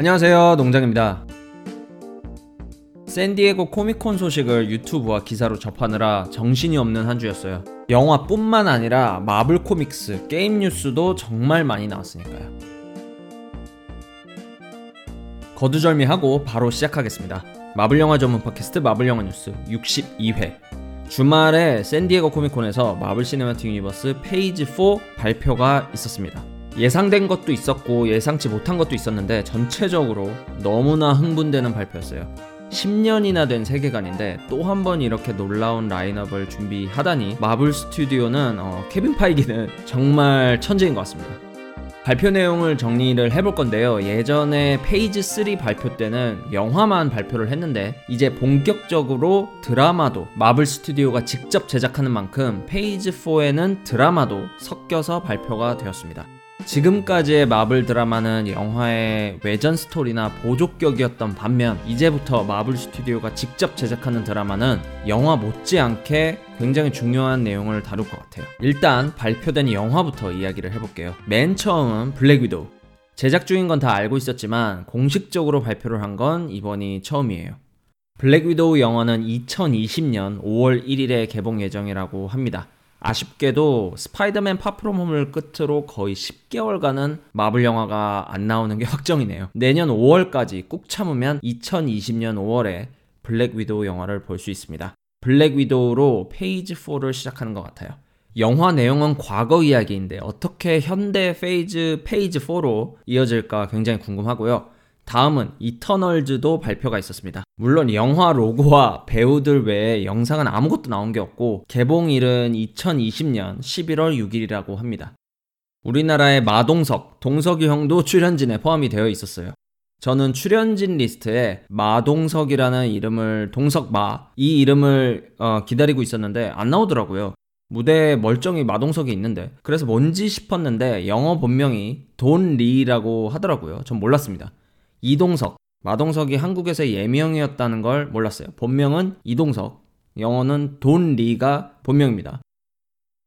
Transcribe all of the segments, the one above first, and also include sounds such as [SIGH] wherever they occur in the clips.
안녕하세요 농장입니다. 샌디에고 코미콘 소식을 유튜브와 기사로 접하느라 정신이 없는 한 주였어요. 영화뿐만 아니라 마블 코믹스, 게임 뉴스도 정말 많이 나왔으니까요. 거두절미하고 바로 시작하겠습니다. 마블 영화 전문 팟캐스트 마블 영화 뉴스 62회. 주말에 샌디에고 코미콘에서 마블 시네마틱 유니버스 phase 4 발표가 있었습니다 예상된 것도 있었고 예상치 못한 것도 있었는데 전체적으로 너무나 흥분되는 발표였어요. 10년이나 된 세계관인데 또 한 번 이렇게 놀라운 라인업을 준비하다니 마블 스튜디오는 어, 케빈 파이기는 정말 천재인 것 같습니다. 발표 내용을 정리를 해볼 건데요. 예전에 phase 3 발표 때는 영화만 발표를 했는데 이제 본격적으로 드라마도 마블 스튜디오가 직접 제작하는 만큼 phase 4에는 드라마도 섞여서 발표가 되었습니다. 지금까지의 마블 드라마는 영화의 외전 스토리나 보조격이었던 반면 이제부터 마블 스튜디오가 직접 제작하는 드라마는 영화 못지않게 굉장히 중요한 내용을 다룰 것 같아요. 일단 발표된 영화부터 이야기를 해볼게요. 맨 처음은 블랙 위도우. 제작 중인 건 다 알고 있었지만 공식적으로 발표를 한 건 이번이 처음이에요. 블랙 위도우 영화는 2020년 5월 1일에 개봉 예정이라고 합니다. 아쉽게도 스파이더맨 Far From Home을 끝으로 거의 10개월간은 마블 영화가 안 나오는 게 [LAUGHS] 확정이네요. 내년 5월까지 꾹 참으면 2020년 5월에 블랙 위도우 영화를 볼 수 있습니다. 블랙 위도우로 phase 4를 시작하는 것 같아요. 영화 내용은 과거 이야기인데 어떻게 현대 phase phase 4로 이어질까 굉장히 궁금하고요. 다음은 이터널즈도 발표가 있었습니다. 물론 영화 로고와 배우들 외에 영상은 아무것도 나온 게 없고 개봉일은 2020년 11월 6일이라고 합니다. 우리나라의 마동석, 동석이 형도 출연진에 포함이 되어 있었어요. 저는 출연진 리스트에 마동석이라는 이름을 동석마 이 이름을 어, 기다리고 있었는데 안 나오더라고요. 무대에 멀쩡히 마동석이 있는데 그래서 뭔지 싶었는데 영어 본명이 돈 리라고 하더라고요. 전 몰랐습니다. 이동석, 마동석이 한국에서 예명이었다는 걸 몰랐어요. 본명은 이동석, 영어는 돈 리가 본명입니다.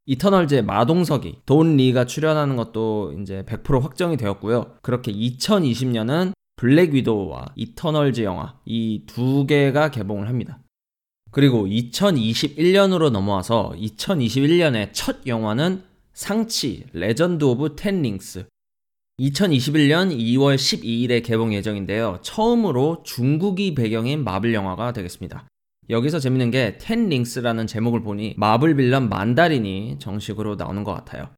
이터널즈의 마동석이 돈 리가 출연하는 것도 이제 100% 확정이 되었고요. 그렇게 2020년은 블랙 위도우와 이터널즈 영화 이 두 개가 개봉을 합니다. 그리고 2021년으로 넘어와서 2021년의 첫 영화는 샹치 Legend of Ten Rings 2021년 2월 12일에 개봉 예정인데요. 처음으로 중국이 배경인 마블 영화가 되겠습니다. 여기서 재밌는 게 Ten Rings라는 제목을 보니 마블 빌런 만다린이 정식으로 나오는 것 같아요.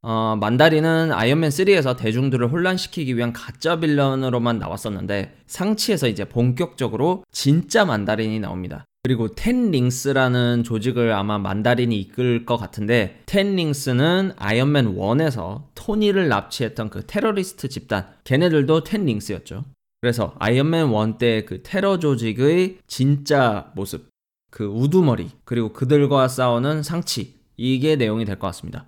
어, 만다린은 아이언맨 3에서 대중들을 혼란시키기 위한 가짜 villain으로만 나왔었는데 샹치에서 이제 본격적으로 진짜 만다린이 나옵니다. 그리고 Ten Rings라는 조직을 아마 만다린이 이끌 것 같은데 Ten Rings는 아이언맨 1에서 토니를 납치했던 그 테러리스트 집단 걔네들도 Ten Rings였죠. 그래서 아이언맨 1 때 그 테러 조직의 진짜 모습 그 우두머리 그리고 그들과 싸우는 샹치 이게 내용이 될 것 같습니다.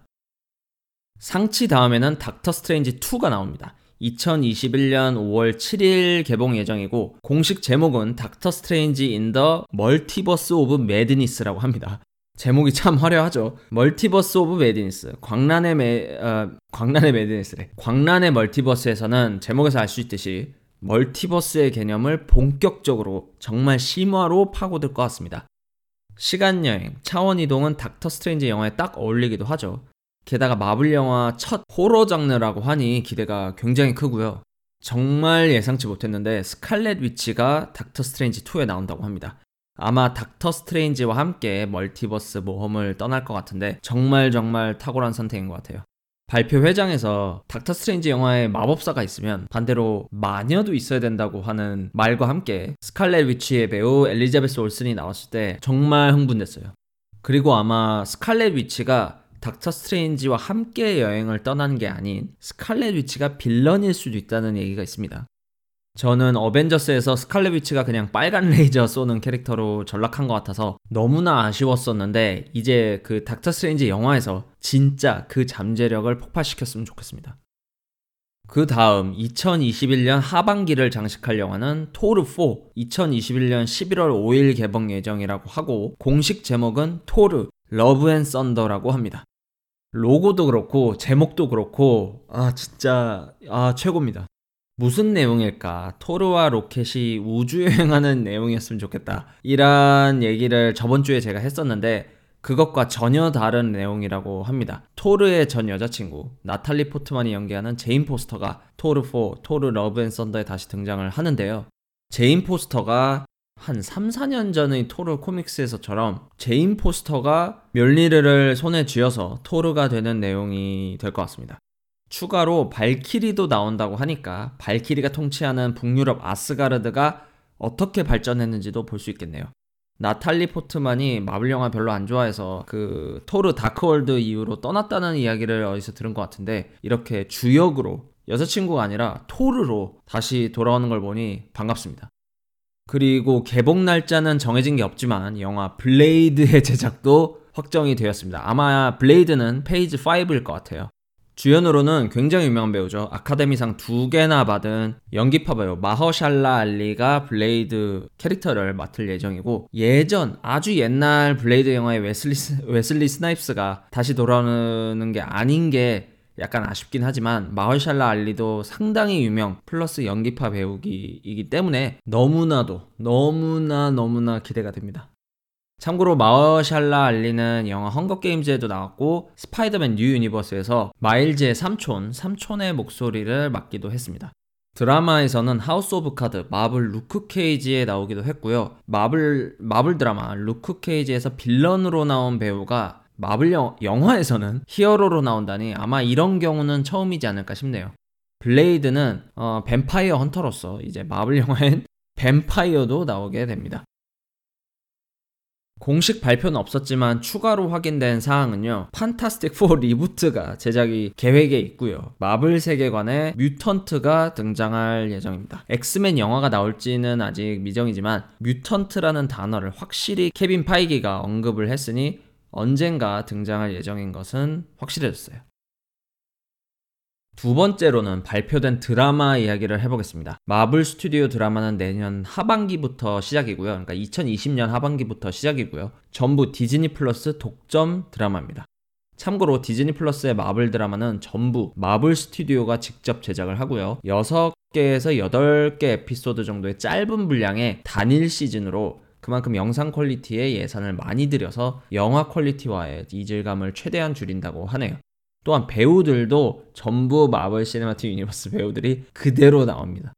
샹치 다음에는 닥터 스트레인지 2가 나옵니다. 2021년 5월 7일 개봉 예정이고 공식 제목은 닥터 스트레인지 in the Multiverse of Madness라고 합니다. 제목이 참 화려하죠. Multiverse of Madness. 광란의 매 어, 광란의 Madness래. 광란의 Multiverse에서는 제목에서 알 수 있듯이 multiverse의 개념을 본격적으로 정말 심화로 파고들 것 같습니다. 시간 여행, 차원 이동은 닥터 스트레인지 영화에 딱 어울리기도 하죠. 게다가 마블 영화 첫 호러 장르라고 하니 기대가 굉장히 크고요. 정말 예상치 못했는데 스칼렛 위치가 닥터 스트레인지 2에 나온다고 합니다. 아마 닥터 스트레인지와 함께 멀티버스 모험을 떠날 것 같은데 정말 정말 탁월한 선택인 것 같아요. 발표 회장에서 닥터 스트레인지 영화에 마법사가 있으면 반대로 마녀도 있어야 된다고 하는 말과 함께 스칼렛 위치의 배우 엘리자베스 올슨이 나왔을 때 정말 흥분됐어요. 그리고 아마 스칼렛 위치가 닥터 스트레인지와 함께 여행을 떠난 게 아닌 스칼렛 위치가 villain일 수도 있다는 얘기가 있습니다. 저는 어벤져스에서 스칼렛 위치가 그냥 빨간 [LAUGHS] 레이저 쏘는 캐릭터로 전락한 것 같아서 너무나 아쉬웠었는데 이제 그 닥터 스트레인지 영화에서 진짜 그 잠재력을 폭발시켰으면 좋겠습니다. 그 다음 2021년 하반기를 장식할 영화는 토르4 2021년 11월 5일 개봉 예정이라고 하고 공식 제목은 토르 Love and Thunder라고 합니다. 로고도 그렇고 제목도 그렇고 아 진짜 아 최고입니다. 무슨 내용일까? 토르와 로켓이 우주 여행하는 [LAUGHS] 내용이었으면 좋겠다. 이런 얘기를 저번 주에 제가 했었는데 그것과 전혀 다른 내용이라고 합니다. 토르의 전 여자친구 나탈리 포트만이 연기하는 제인 포스터가 토르 4, 토르 Love and Thunder에 다시 등장을 하는데요. 제인 포스터가 한 3, 4년 전의 토르 comics에서처럼 제인 포스터가 묠니르를 손에 쥐어서 토르가 되는 내용이 될 것 같습니다. 추가로 발키리도 나온다고 하니까 발키리가 통치하는 북유럽 아스가르드가 어떻게 발전했는지도 볼 수 있겠네요. 나탈리 포트만이 마블 영화 별로 안 좋아해서 그 토르 Dark World 이후로 떠났다는 이야기를 어디서 들은 것 같은데 이렇게 주역으로 여자친구가 아니라 토르로 다시 돌아오는 걸 보니 반갑습니다. 그리고 개봉 날짜는 정해진 게 없지만 영화 블레이드의 [LAUGHS] 제작도 확정이 되었습니다. 아마 블레이드는 Phase 5일 것 같아요. 주연으로는 굉장히 유명한 배우죠. 아카데미상 두 개나 받은 연기파 배우 마허샬라 알리가 블레이드 캐릭터를 맡을 예정이고 예전 아주 옛날 블레이드 영화의 웨슬리, 웨슬리 스나이프스가 다시 돌아오는 게 아닌 게 약간 아쉽긴 하지만 마허샬라 알리도 상당히 유명 플러스 연기파 배우기이기 때문에 너무나도 너무나 너무나 기대가 됩니다. 참고로 마허샬라 알리는 영화 Hunger Games에도 나왔고 스파이더맨 New Universe에서 마일즈의 삼촌, 삼촌의 목소리를 맡기도 했습니다. 드라마에서는 House of Card, 마블 루크 케이지에 나오기도 했고요. 마블 마블 드라마 루크 케이지에서 villain으로 나온 배우가 마블 영, 영화에서는 히어로로 나온다니 아마 이런 경우는 처음이지 않을까 싶네요. 블레이드는 어, 뱀파이어 hunter로서 이제 마블 영화엔 [LAUGHS] 뱀파이어도 나오게 됩니다. 공식 발표는 없었지만 추가로 확인된 사항은요. Fantastic 4 reboot가 제작이 계획에 있고요. 마블 세계관에 mutant가 등장할 예정입니다. 엑스맨 영화가 나올지는 아직 미정이지만 mutant라는 단어를 확실히 케빈 파이기가 언급을 했으니 언젠가 등장할 예정인 것은 확실해졌어요. 두 번째로는 발표된 드라마 이야기를 해보겠습니다. 마블 스튜디오 드라마는 내년 하반기부터 시작이고요. 그러니까 2020년 하반기부터 시작이고요. 전부 디즈니 플러스 독점 드라마입니다. 참고로 디즈니 플러스의 마블 드라마는 전부 마블 스튜디오가 직접 제작을 하고요. 6개에서 8개 에피소드 정도의 짧은 분량의 단일 시즌으로 그만큼 영상 quality에 예산을 많이 들여서 영화 quality와의 이질감을 최대한 줄인다고 하네요. 또한 배우들도 전부 마블 Cinematic Universe 배우들이 그대로 나옵니다.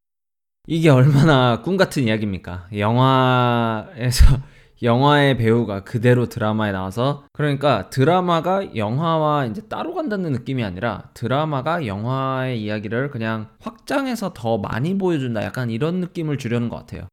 이게 얼마나 꿈 같은 이야기입니까? 영화에서 [LAUGHS] 영화의 배우가 그대로 드라마에 나와서 그러니까 드라마가 영화와 이제 따로 간다는 느낌이 아니라 드라마가 영화의 이야기를 그냥 확장해서 더 많이 보여준다 약간 이런 느낌을 주려는 것 같아요.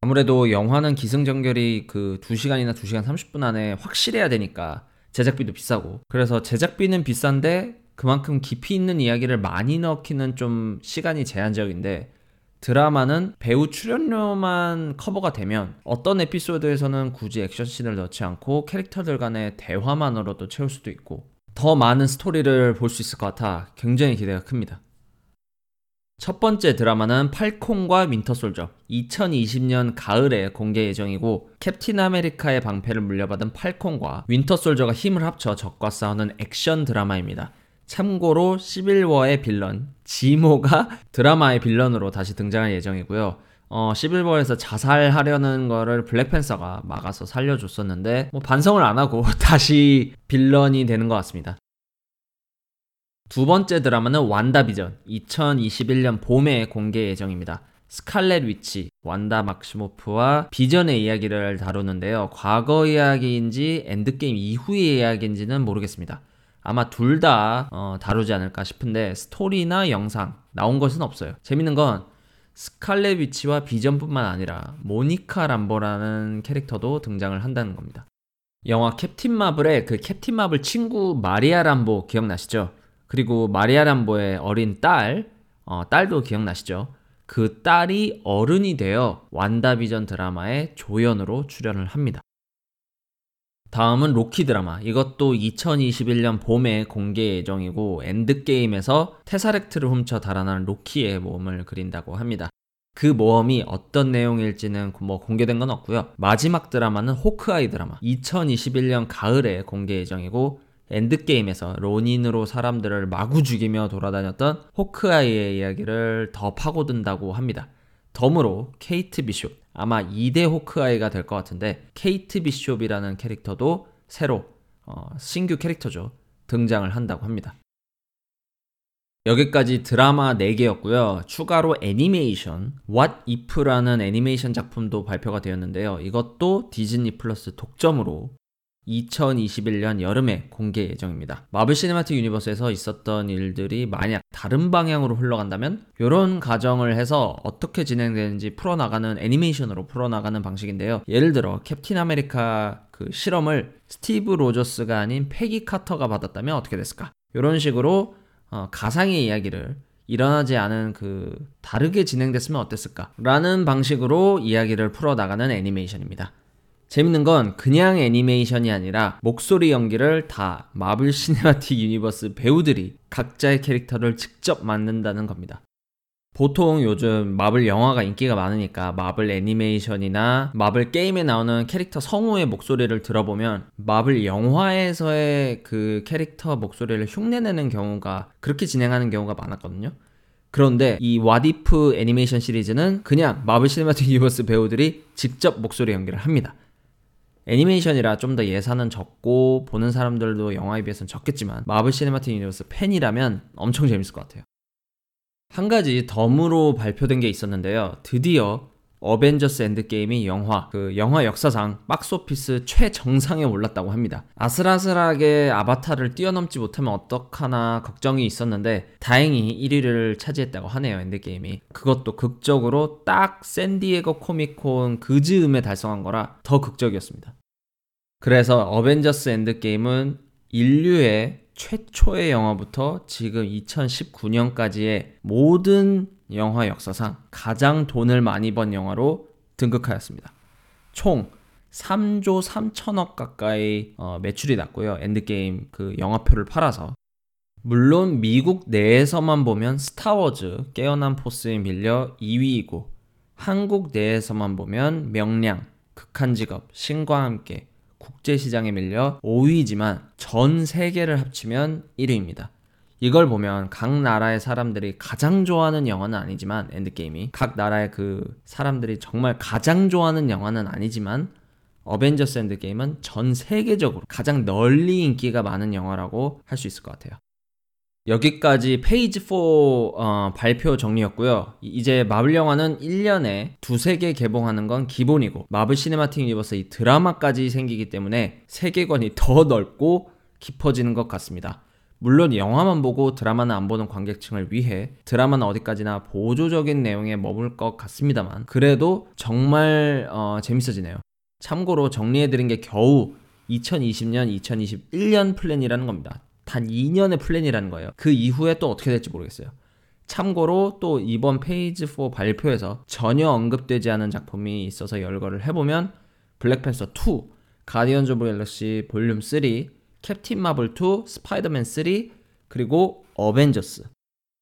아무래도 영화는 기승전결이 그 2시간이나 2시간 30분 안에 확실해야 되니까 제작비도 비싸고 그래서 제작비는 비싼데 그만큼 깊이 있는 이야기를 많이 넣기는 좀 시간이 제한적인데 드라마는 배우 출연료만 커버가 되면 어떤 에피소드에서는 굳이 액션씬을 넣지 않고 캐릭터들 간의 대화만으로도 채울 수도 있고 더 많은 스토리를 볼 수 있을 것 같아 굉장히 기대가 큽니다. 첫 번째 드라마는 팔콘과 윈터솔저 2020년 가을에 공개 예정이고 캡틴 아메리카의 방패를 물려받은 팔콘과 윈터솔저가 힘을 합쳐 적과 싸우는 액션 드라마입니다. 참고로 11워의 빌런 지모가 [LAUGHS] 드라마의 빌런으로 다시 등장할 예정이고요. 어, 시빌 워에서 자살하려는 거를 블랙팬서가 막아서 살려줬었는데 뭐 반성을 안 하고 [LAUGHS] 다시 빌런이 되는 것 같습니다. 두 번째 드라마는 완다비전 2021년 봄에 공개 예정입니다. 스칼렛 위치, 완다 막시모프와 비전의 이야기를 다루는데요. 과거 이야기인지 엔드게임 이후의 이야기인지는 모르겠습니다. 아마 둘다 어, 다루지 않을까 싶은데 스토리나 영상 나온 것은 없어요. 재밌는 건 스칼렛 위치와 비전뿐만 아니라 모니카 람보라는 캐릭터도 등장을 한다는 겁니다. 영화 캡틴 마블의 그 캡틴 마블 친구 마리아 람보 기억나시죠? 그리고 마리아 람보의 어린 딸, 어, 딸도 기억나시죠? 그 딸이 어른이 되어 완다비전 드라마의 조연으로 출연을 합니다. 다음은 로키 드라마. 이것도 2021년 봄에 공개 예정이고 엔드게임에서 테서랙트를 훔쳐 달아난 로키의 모험을 그린다고 합니다. 그 모험이 어떤 내용일지는 뭐 공개된 건 없고요. 마지막 드라마는 호크아이 드라마. 2021년 가을에 공개 예정이고 엔드게임에서 로닌으로 사람들을 마구 죽이며 돌아다녔던 호크아이의 이야기를 더 파고든다고 합니다. 덤으로 케이트 비숍, 아마 2대 호크아이가 될 것 같은데 케이트 비숍이라는 캐릭터도 새로 어, 신규 캐릭터죠. 등장을 한다고 합니다. 여기까지 드라마 4개였고요. 추가로 애니메이션 What If라는 애니메이션 작품도 발표가 되었는데요. 이것도 디즈니 플러스 독점으로 2021년 여름에 공개 예정입니다. 마블 시네마틱 유니버스에서 있었던 일들이 만약 다른 방향으로 흘러간다면 이런 가정을 해서 어떻게 진행되는지 풀어나가는 애니메이션으로 풀어나가는 방식인데요. 예를 들어 캡틴 아메리카 그 실험을 스티브 로저스가 아닌 페기 카터가 받았다면 어떻게 됐을까? 이런 식으로 어, 가상의 이야기를 일어나지 않은 그 다르게 진행됐으면 어땠을까? 라는 방식으로 이야기를 풀어나가는 애니메이션입니다. 재밌는 건 그냥 애니메이션이 아니라 목소리 연기를 다 마블 시네마틱 유니버스 배우들이 각자의 캐릭터를 직접 맡는다는 겁니다. 보통 요즘 마블 영화가 인기가 많으니까 마블 애니메이션이나 마블 게임에 나오는 캐릭터 성우의 목소리를 들어보면 마블 영화에서의 그 캐릭터 목소리를 흉내내는 경우가 그렇게 진행하는 경우가 많았거든요. 그런데 이 What If 애니메이션 시리즈는 그냥 마블 시네마틱 유니버스 배우들이 직접 목소리 연기를 합니다. 애니메이션이라 좀 더 예산은 적고 보는 사람들도 영화에 비해서는 적겠지만 마블 시네마틱 유니버스 팬이라면 엄청 재밌을 것 같아요. 한 가지 덤으로 발표된 게 있었는데요. 드디어 어벤져스 엔드게임이 영화, 그 영화 역사상 박스오피스 최정상에 올랐다고 합니다. 아슬아슬하게 아바타를 뛰어넘지 못하면 어떡하나 걱정이 있었는데 다행히 1위를 차지했다고 하네요, 엔드게임이. 그것도 극적으로 딱 샌디에고 코미콘 그 즈음에 달성한 거라 더 극적이었습니다. 그래서 어벤져스 엔드게임은 인류의 최초의 영화부터 지금 2019년까지의 모든 영화 역사상 가장 돈을 많이 번 영화로 등극하였습니다. 총 3조 3천억 가까이 어, 매출이 났고요. 엔드게임 그 영화표를 팔아서. 물론 미국 내에서만 보면 스타워즈 깨어난 포스에 밀려 2위이고 한국 내에서만 보면 명량, 극한 직업, 신과 함께 국제시장에 밀려 5위지만 전 세계를 합치면 1위입니다. 이걸 보면 각 나라의 사람들이 가장 좋아하는 영화는 아니지만 엔드게임이 각 나라의 그 사람들이 정말 가장 좋아하는 영화는 아니지만 어벤져스 엔드게임은 전 세계적으로 가장 널리 인기가 많은 영화라고 할 수 있을 것 같아요. 여기까지 Phase 4 어, 발표 정리였고요. 이제 마블 영화는 1년에 두세 개 개봉하는 건 기본이고 마블 시네마틱 유니버스 이 드라마까지 생기기 때문에 세계관이 더 넓고 깊어지는 것 같습니다. 물론 영화만 보고 드라마는 안 보는 관객층을 위해 드라마는 어디까지나 보조적인 내용에 머물 것 같습니다만 그래도 정말 어, 재밌어지네요. 참고로 정리해드린 게 겨우 2020년, 2021년 플랜이라는 겁니다. 단 2년의 플랜이라는 거예요. 그 이후에 또 어떻게 될지 모르겠어요. 참고로 또 이번 Phase 4 발표에서 전혀 언급되지 않은 작품이 있어서 열거를 해보면 블랙팬서 2, 가디언즈 오브 갤럭시 볼륨 3, 캡틴 마블 2, 스파이더맨 3, 그리고 어벤져스.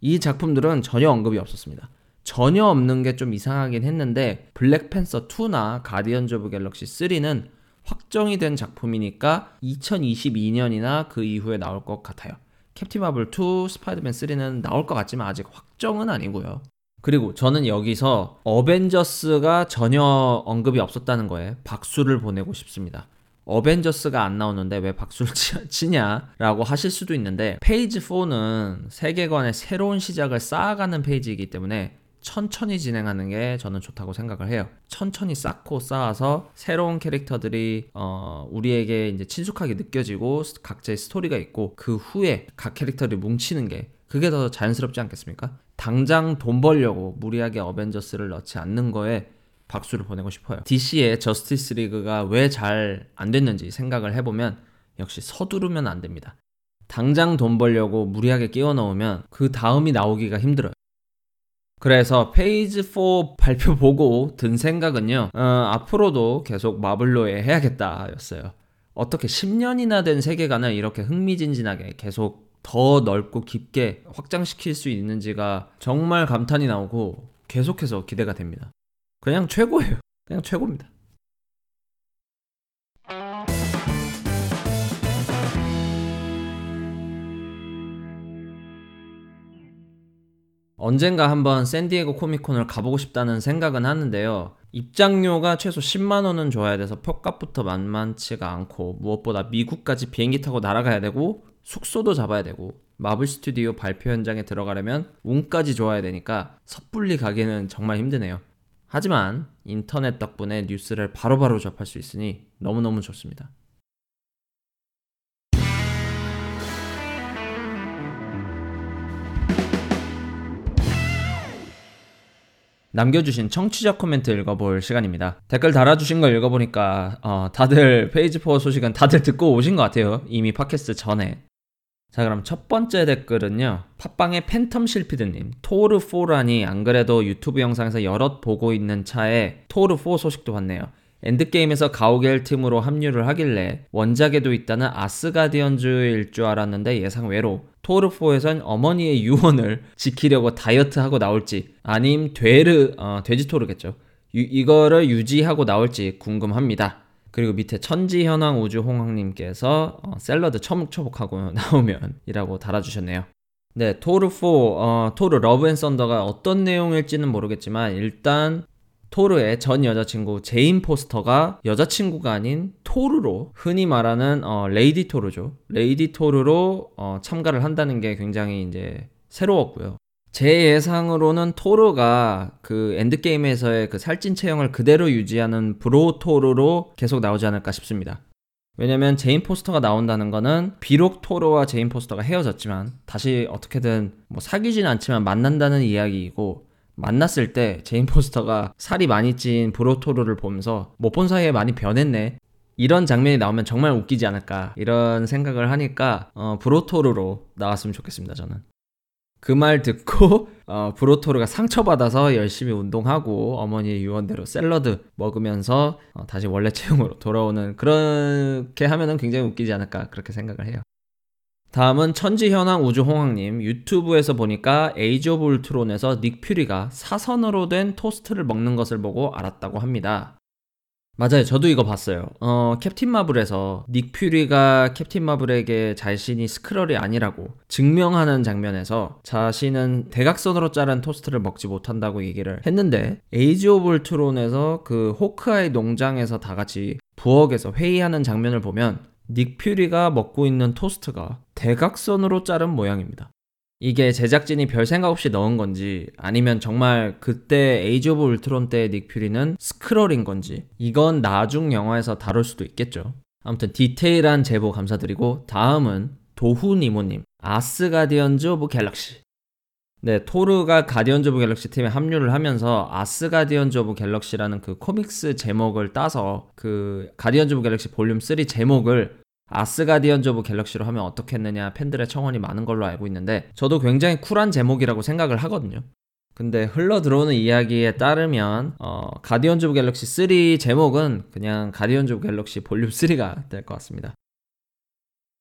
이 작품들은 전혀 언급이 없었습니다. 전혀 없는 게 좀 이상하긴 했는데 블랙팬서 2나 가디언즈 오브 갤럭시 3는 확정이 된 작품이니까 2022년이나 그 이후에 나올 것 같아요. 캡틴 마블 2, 스파이더맨 3는 나올 것 같지만 아직 확정은 아니고요. 그리고 저는 여기서 어벤져스가 전혀 언급이 없었다는 거에 박수를 보내고 싶습니다. 어벤져스가 안 나오는데 왜 박수를 치냐라고 하실 수도 있는데 Phase 4는 세계관의 새로운 시작을 쌓아가는 Phase이기 때문에 천천히 진행하는 게 저는 좋다고 생각을 해요. 천천히 쌓고 쌓아서 새로운 캐릭터들이 어, 우리에게 이제 친숙하게 느껴지고 각자의 스토리가 있고 그 후에 각 캐릭터를 뭉치는 게 그게 더 자연스럽지 않겠습니까? 당장 돈 벌려고 무리하게 어벤져스를 넣지 않는 거에 박수를 보내고 싶어요. DC의 저스티스 리그가 왜 잘 안 됐는지 생각을 해보면 역시 서두르면 안 됩니다. 당장 돈 벌려고 무리하게 끼워 넣으면 그 다음이 나오기가 힘들어요. 그래서 페이즈 4 발표 [LAUGHS] 보고 든 생각은요, 어, 앞으로도 계속 마블 노예 해야겠다 였어요. 어떻게 10년이나 된 세계관을 이렇게 흥미진진하게 계속 더 넓고 깊게 확장시킬 수 있는지가 정말 감탄이 나오고 계속해서 기대가 됩니다. 그냥 최고예요. 그냥 최고입니다. 언젠가 한번 샌디에고 코미콘을 가보고 싶다는 생각은 하는데요. 입장료가 최소 10만원은 줘야 돼서 표값부터 만만치가 않고 무엇보다 미국까지 비행기 타고 날아가야 되고 숙소도 잡아야 되고 마블 스튜디오 발표 현장에 들어가려면 운까지 줘야 되니까 섣불리 가기는 정말 힘드네요. 하지만 인터넷 덕분에 뉴스를 바로바로 접할 수 있으니 너무너무 좋습니다. 남겨주신 청취자 코멘트 읽어볼 시간입니다. 댓글 달아주신 거 읽어보니까 어, 다들 페이즈 4 소식은 다들 듣고 오신 것 같아요. 이미 팟캐스트 전에. 자 그럼 첫 번째 댓글은요. 팟빵의 팬텀 실피드님. 토르4라니 안 그래도 유튜브 영상에서 여럿 보고 있는 차에 토르4 소식도 봤네요. 엔드게임에서 가오갤 팀으로 합류를 하길래 원작에도 있다는 아스가디언즈일 줄 알았는데 예상 외로 토르4에선 어머니의 유언을 지키려고 다이어트하고 나올지 아님 되르 어, 돼지토르겠죠. 유, 이거를 유지하고 나올지 궁금합니다 그리고 밑에 천지현황 우주홍황님께서 어, 샐러드 처묵처묵하고 [LAUGHS] 나오면 이라고 달아주셨네요 네 토르4 어, 토르 러브 앤 썬더가 어떤 내용일지는 모르겠지만 일단 토르의 전 여자친구 제인 포스터가 여자친구가 아닌 토르로 흔히 말하는 어, 레이디 토르죠. 레이디 토르로 어, 참가를 한다는 게 굉장히 이제 새로웠고요. 제 예상으로는 토르가 그 엔드게임에서의 그 살찐 체형을 그대로 유지하는 브로 토르로 계속 나오지 않을까 싶습니다. 왜냐면 제인 포스터가 나온다는 거는 비록 토르와 제인 포스터가 헤어졌지만 다시 어떻게든 뭐 사귀진 않지만 만난다는 이야기이고 만났을 때 제인 포스터가 살이 많이 찐 브로 토르를 보면서 못 본 사이에 많이 변했네. 이런 장면이 나오면 정말 웃기지 않을까 이런 생각을 하니까 어, 브로토르로 나왔으면 좋겠습니다 저는 그 말 듣고 [LAUGHS] 어, 브로토르가 상처받아서 열심히 운동하고 어머니의 유언대로 샐러드 먹으면서 어, 다시 원래 체형으로 돌아오는 그렇게 하면은 굉장히 웃기지 않을까 그렇게 생각을 해요 다음은 천지현황 우주홍황님 유튜브에서 보니까 에이지 오브 울트론에서 닉 퓨리가 사선으로 된 토스트를 먹는 것을 보고 알았다고 합니다. 맞아요. 저도 이거 봤어요. 어, 캡틴 마블에서 닉 퓨리가 캡틴 마블에게 자신이 스크럴이 아니라고 증명하는 장면에서 자신은 대각선으로 자른 토스트를 먹지 못한다고 얘기를 했는데 에이지 오브 울트론에서 그 호크아이 농장에서 다 같이 부엌에서 회의하는 장면을 보면 닉 퓨리가 먹고 있는 토스트가 대각선으로 자른 모양입니다. 이게 제작진이 별 생각 없이 넣은 건지 아니면 정말 그때 에이지 오브 울트론 때 닉 퓨리는 스크럴인 건지 이건 나중 영화에서 다룰 수도 있겠죠. 아무튼 디테일한 제보 감사드리고 다음은 도후니모님 아스가디언즈 오브 갤럭시 네, 토르가 가디언즈 오브 갤럭시 팀에 합류를 하면서 아스가디언즈 오브 갤럭시라는 그 코믹스 제목을 따서 그 가디언즈 오브 갤럭시 볼륨 3 제목을 아스가디언즈 오브 갤럭시로 하면 어떻겠느냐 팬들의 청원이 많은 걸로 알고 있는데 저도 굉장히 쿨한 제목이라고 생각을 하거든요. 근데 흘러 들어오는 이야기에 따르면 어, 가디언즈 오브 갤럭시 3 제목은 그냥 가디언즈 오브 갤럭시 볼륨 3가 될 것 같습니다.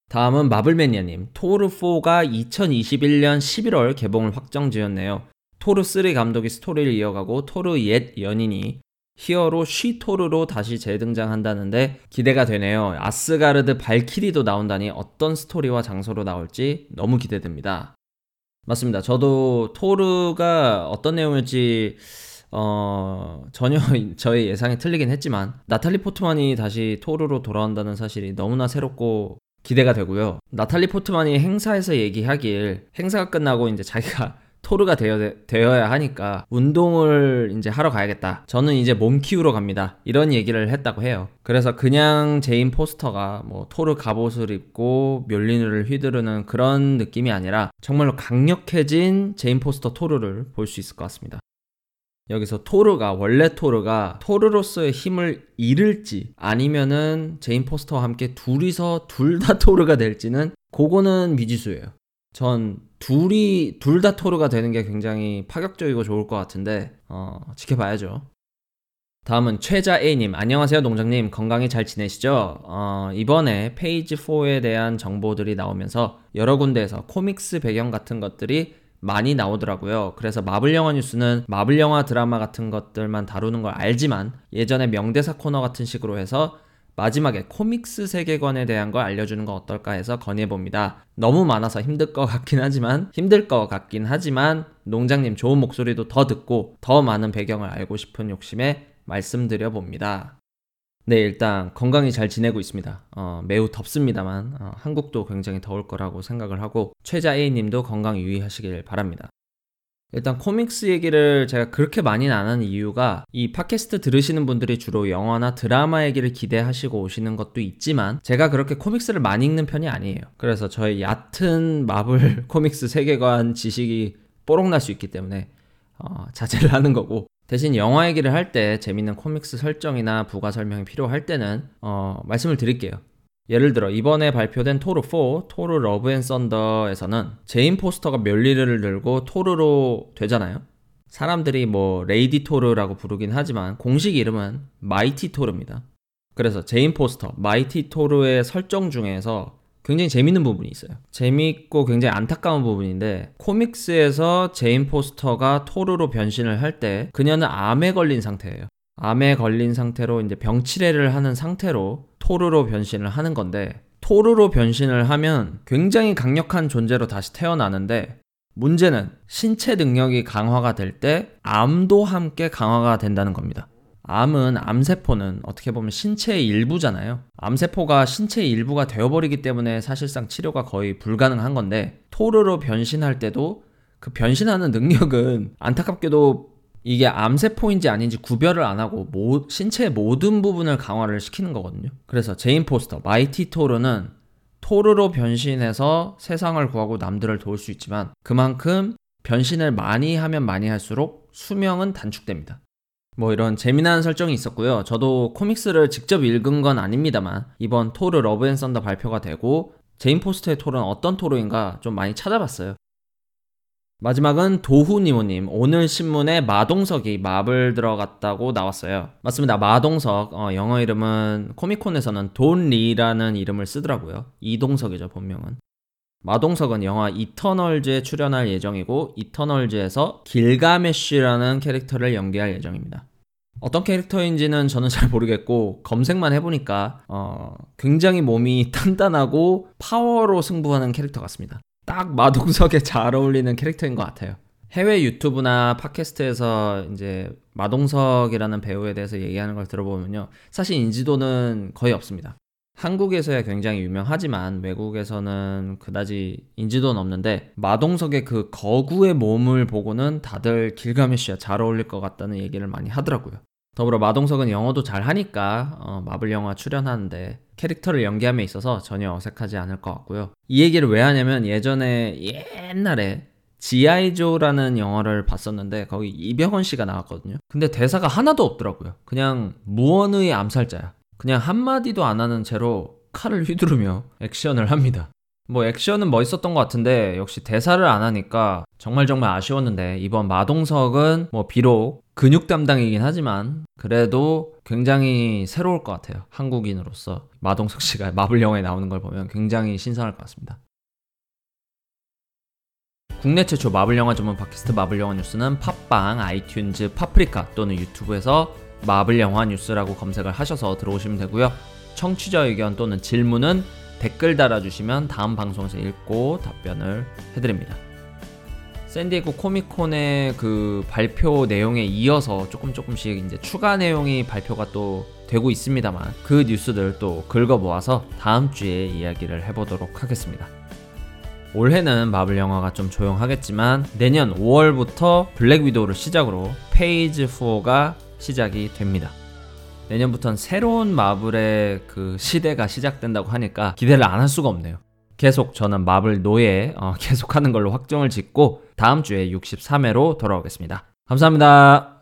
다음은 마블매니아님. 토르4가 2021년 11월 개봉을 확정 지었네요. 토르3 감독이 스토리를 이어가고 토르 옛 연인이 히어로 쉬토르로 다시 재등장한다는데 기대가 되네요. 아스가르드 발키리도 나온다니 어떤 스토리와 장소로 나올지 너무 기대됩니다. 맞습니다. 저도 토르가 어떤 내용일지 어, 전혀 [LAUGHS] 저의 예상이 틀리긴 했지만 나탈리 포트만이 다시 토르로 돌아온다는 사실이 너무나 새롭고 기대가 되고요. 나탈리 포트만이 행사에서 얘기하길 행사가 끝나고 이제 자기가 토르가 되어, 되어야 하니까 운동을 이제 하러 가야겠다. 저는 이제 몸 키우러 갑니다. 이런 얘기를 했다고 해요. 그래서 그냥 제인 포스터가 뭐 토르 갑옷을 입고 묠니르를 휘두르는 그런 느낌이 아니라 정말로 강력해진 제인 포스터 토르를 볼 수 있을 것 같습니다. 여기서 토르가 원래 토르가 토르로서의 힘을 잃을지 아니면은 제인 포스터와 함께 둘이서 둘 다 토르가 될지는 그거는 미지수예요. 전 둘이 둘 다 토르가 되는 게 굉장히 파격적이고 좋을 것 같은데 어, 지켜봐야죠. 다음은 최자 A님 안녕하세요 농장님 건강히 잘 지내시죠? 어, 이번에 페이즈 4에 대한 정보들이 나오면서 여러 군데에서 코믹스 배경 같은 것들이 많이 나오더라고요. 그래서 마블 영화 뉴스는 마블 영화 드라마 같은 것들만 다루는 걸 알지만 예전에 명대사 코너 같은 식으로 해서 마지막에 코믹스 세계관에 대한 걸 알려주는 건 어떨까 해서 건의해봅니다. 너무 많아서 힘들 것 같긴 하지만, 힘들 것 같긴 하지만, 농장님 좋은 목소리도 더 듣고, 더 많은 배경을 알고 싶은 욕심에 말씀드려봅니다. 네, 일단 건강히 잘 지내고 있습니다. 어, 매우 덥습니다만, 어, 한국도 굉장히 더울 거라고 생각을 하고, 최자 A님도 건강 유의하시길 바랍니다. 일단 코믹스 얘기를 제가 그렇게 많이는 안 하는 이유가 이 팟캐스트 들으시는 분들이 주로 영화나 드라마 얘기를 기대하시고 오시는 것도 있지만 제가 그렇게 코믹스를 많이 읽는 편이 아니에요. 그래서 저의 얕은 마블 [LAUGHS] 코믹스 세계관 지식이 뽀록 날 수 있기 때문에 어, 자제를 하는 거고 대신 영화 얘기를 할 때 재밌는 코믹스 설정이나 부가 설명이 필요할 때는 어, 말씀을 드릴게요. 예를 들어 이번에 발표된 토르 4, 토르 Love and Thunder에서는 제인 포스터가 멸리를 들고 토르로 되잖아요. 사람들이 뭐 Lady 토르라고 부르긴 하지만 공식 이름은 Mighty 토르입니다. 그래서 제인 포스터, Mighty 토르의 설정 중에서 굉장히 재밌는 부분이 있어요. 재밌고 굉장히 안타까운 부분인데 코믹스에서 제인 포스터가 토르로 변신을 할 때 그녀는 암에 걸린 상태예요. 암에 걸린 상태로 이제 병치레를 하는 상태로 토르로 변신을 하는 건데 토르로 변신을 하면 굉장히 강력한 존재로 다시 태어나는데 문제는 신체 능력이 강화가 될 때 암도 함께 강화가 된다는 겁니다. 암은 암세포는 어떻게 보면 신체의 일부잖아요. 암세포가 신체의 일부가 되어버리기 때문에 사실상 치료가 거의 불가능한 건데 토르로 변신할 때도 그 변신하는 능력은 안타깝게도 이게 암세포인지 아닌지 구별을 안 하고 모, 신체의 모든 부분을 강화를 시키는 거거든요. 그래서 제인 포스터, Mighty 토르는 토르로 변신해서 세상을 구하고 남들을 도울 수 있지만 그만큼 변신을 많이 하면 많이 할수록 수명은 단축됩니다. 뭐 이런 재미난 설정이 있었고요. 저도 코믹스를 직접 읽은 건 아닙니다만 이번 토르 Love and Thunder 발표가 되고 제인 포스터의 토르는 어떤 토르인가 좀 많이 찾아봤어요. 마지막은 도후니모님 오늘 신문에 마동석이 마블 들어갔다고 나왔어요. 맞습니다. 마동석 어, 영어 이름은 코미콘에서는 돈 리라는 이름을 쓰더라고요. 이동석이죠 본명은. 마동석은 영화 이터널즈에 출연할 예정이고 이터널즈에서 길가메쉬라는 캐릭터를 연기할 예정입니다. 어떤 캐릭터인지는 저는 잘 모르겠고 검색만 해보니까 어, 굉장히 몸이 단단하고 파워로 승부하는 캐릭터 같습니다. 딱 마동석에 잘 어울리는 캐릭터인 것 같아요. 해외 유튜브나 팟캐스트에서 이제 마동석이라는 배우에 대해서 얘기하는 걸 들어보면요. 사실 인지도는 거의 없습니다. 한국에서야 굉장히 유명하지만 외국에서는 그다지 인지도는 없는데 마동석의 그 거구의 몸을 보고는 다들 길가메시와 잘 어울릴 것 같다는 얘기를 많이 하더라고요. 더불어 마동석은 영어도 잘 하니까 어, 마블 영화 출연하는데 캐릭터를 연기함에 있어서 전혀 어색하지 않을 것 같고요. 이 얘기를 왜 하냐면 예전에 옛날에 지아이조라는 영화를 봤었는데 거기 이병헌 씨가 나왔거든요. 근데 대사가 하나도 없더라고요. 그냥 무언의 암살자야. 그냥 한마디도 안 하는 채로 칼을 휘두르며 액션을 합니다. 뭐 액션은 멋있었던 것 같은데 역시 대사를 안 하니까 정말 정말 아쉬웠는데 이번 마동석은 뭐 비록 근육 담당이긴 하지만 그래도 굉장히 새로울 것 같아요. 한국인으로서 마동석 씨가 [LAUGHS] 마블 영화에 나오는 걸 보면 굉장히 신선할 것 같습니다. 국내 최초 마블 영화 전문 팟캐스트 마블 영화 뉴스는 팟빵, 아이튠즈, 파프리카 또는 유튜브에서 마블 영화 뉴스라고 검색을 하셔서 들어오시면 되고요. 청취자 의견 또는 질문은 댓글 달아주시면 다음 방송에서 읽고 답변을 해드립니다. 샌디에고 코미콘의 그 발표 내용에 이어서 조금 조금씩 이제 추가 내용이 발표가 또 되고 있습니다만 그 뉴스들 또 긁어 모아서 다음 주에 이야기를 해보도록 하겠습니다. 올해는 마블 영화가 좀 조용하겠지만 내년 5월부터 블랙 위도우를 시작으로 Phase 4가 시작이 됩니다. 내년부터는 새로운 마블의 그 시대가 시작된다고 하니까 기대를 안 할 수가 없네요. 계속 저는 마블 노예 어, [LAUGHS] 계속하는 걸로 확정을 짓고 다음 주에 63회로 돌아오겠습니다. 감사합니다.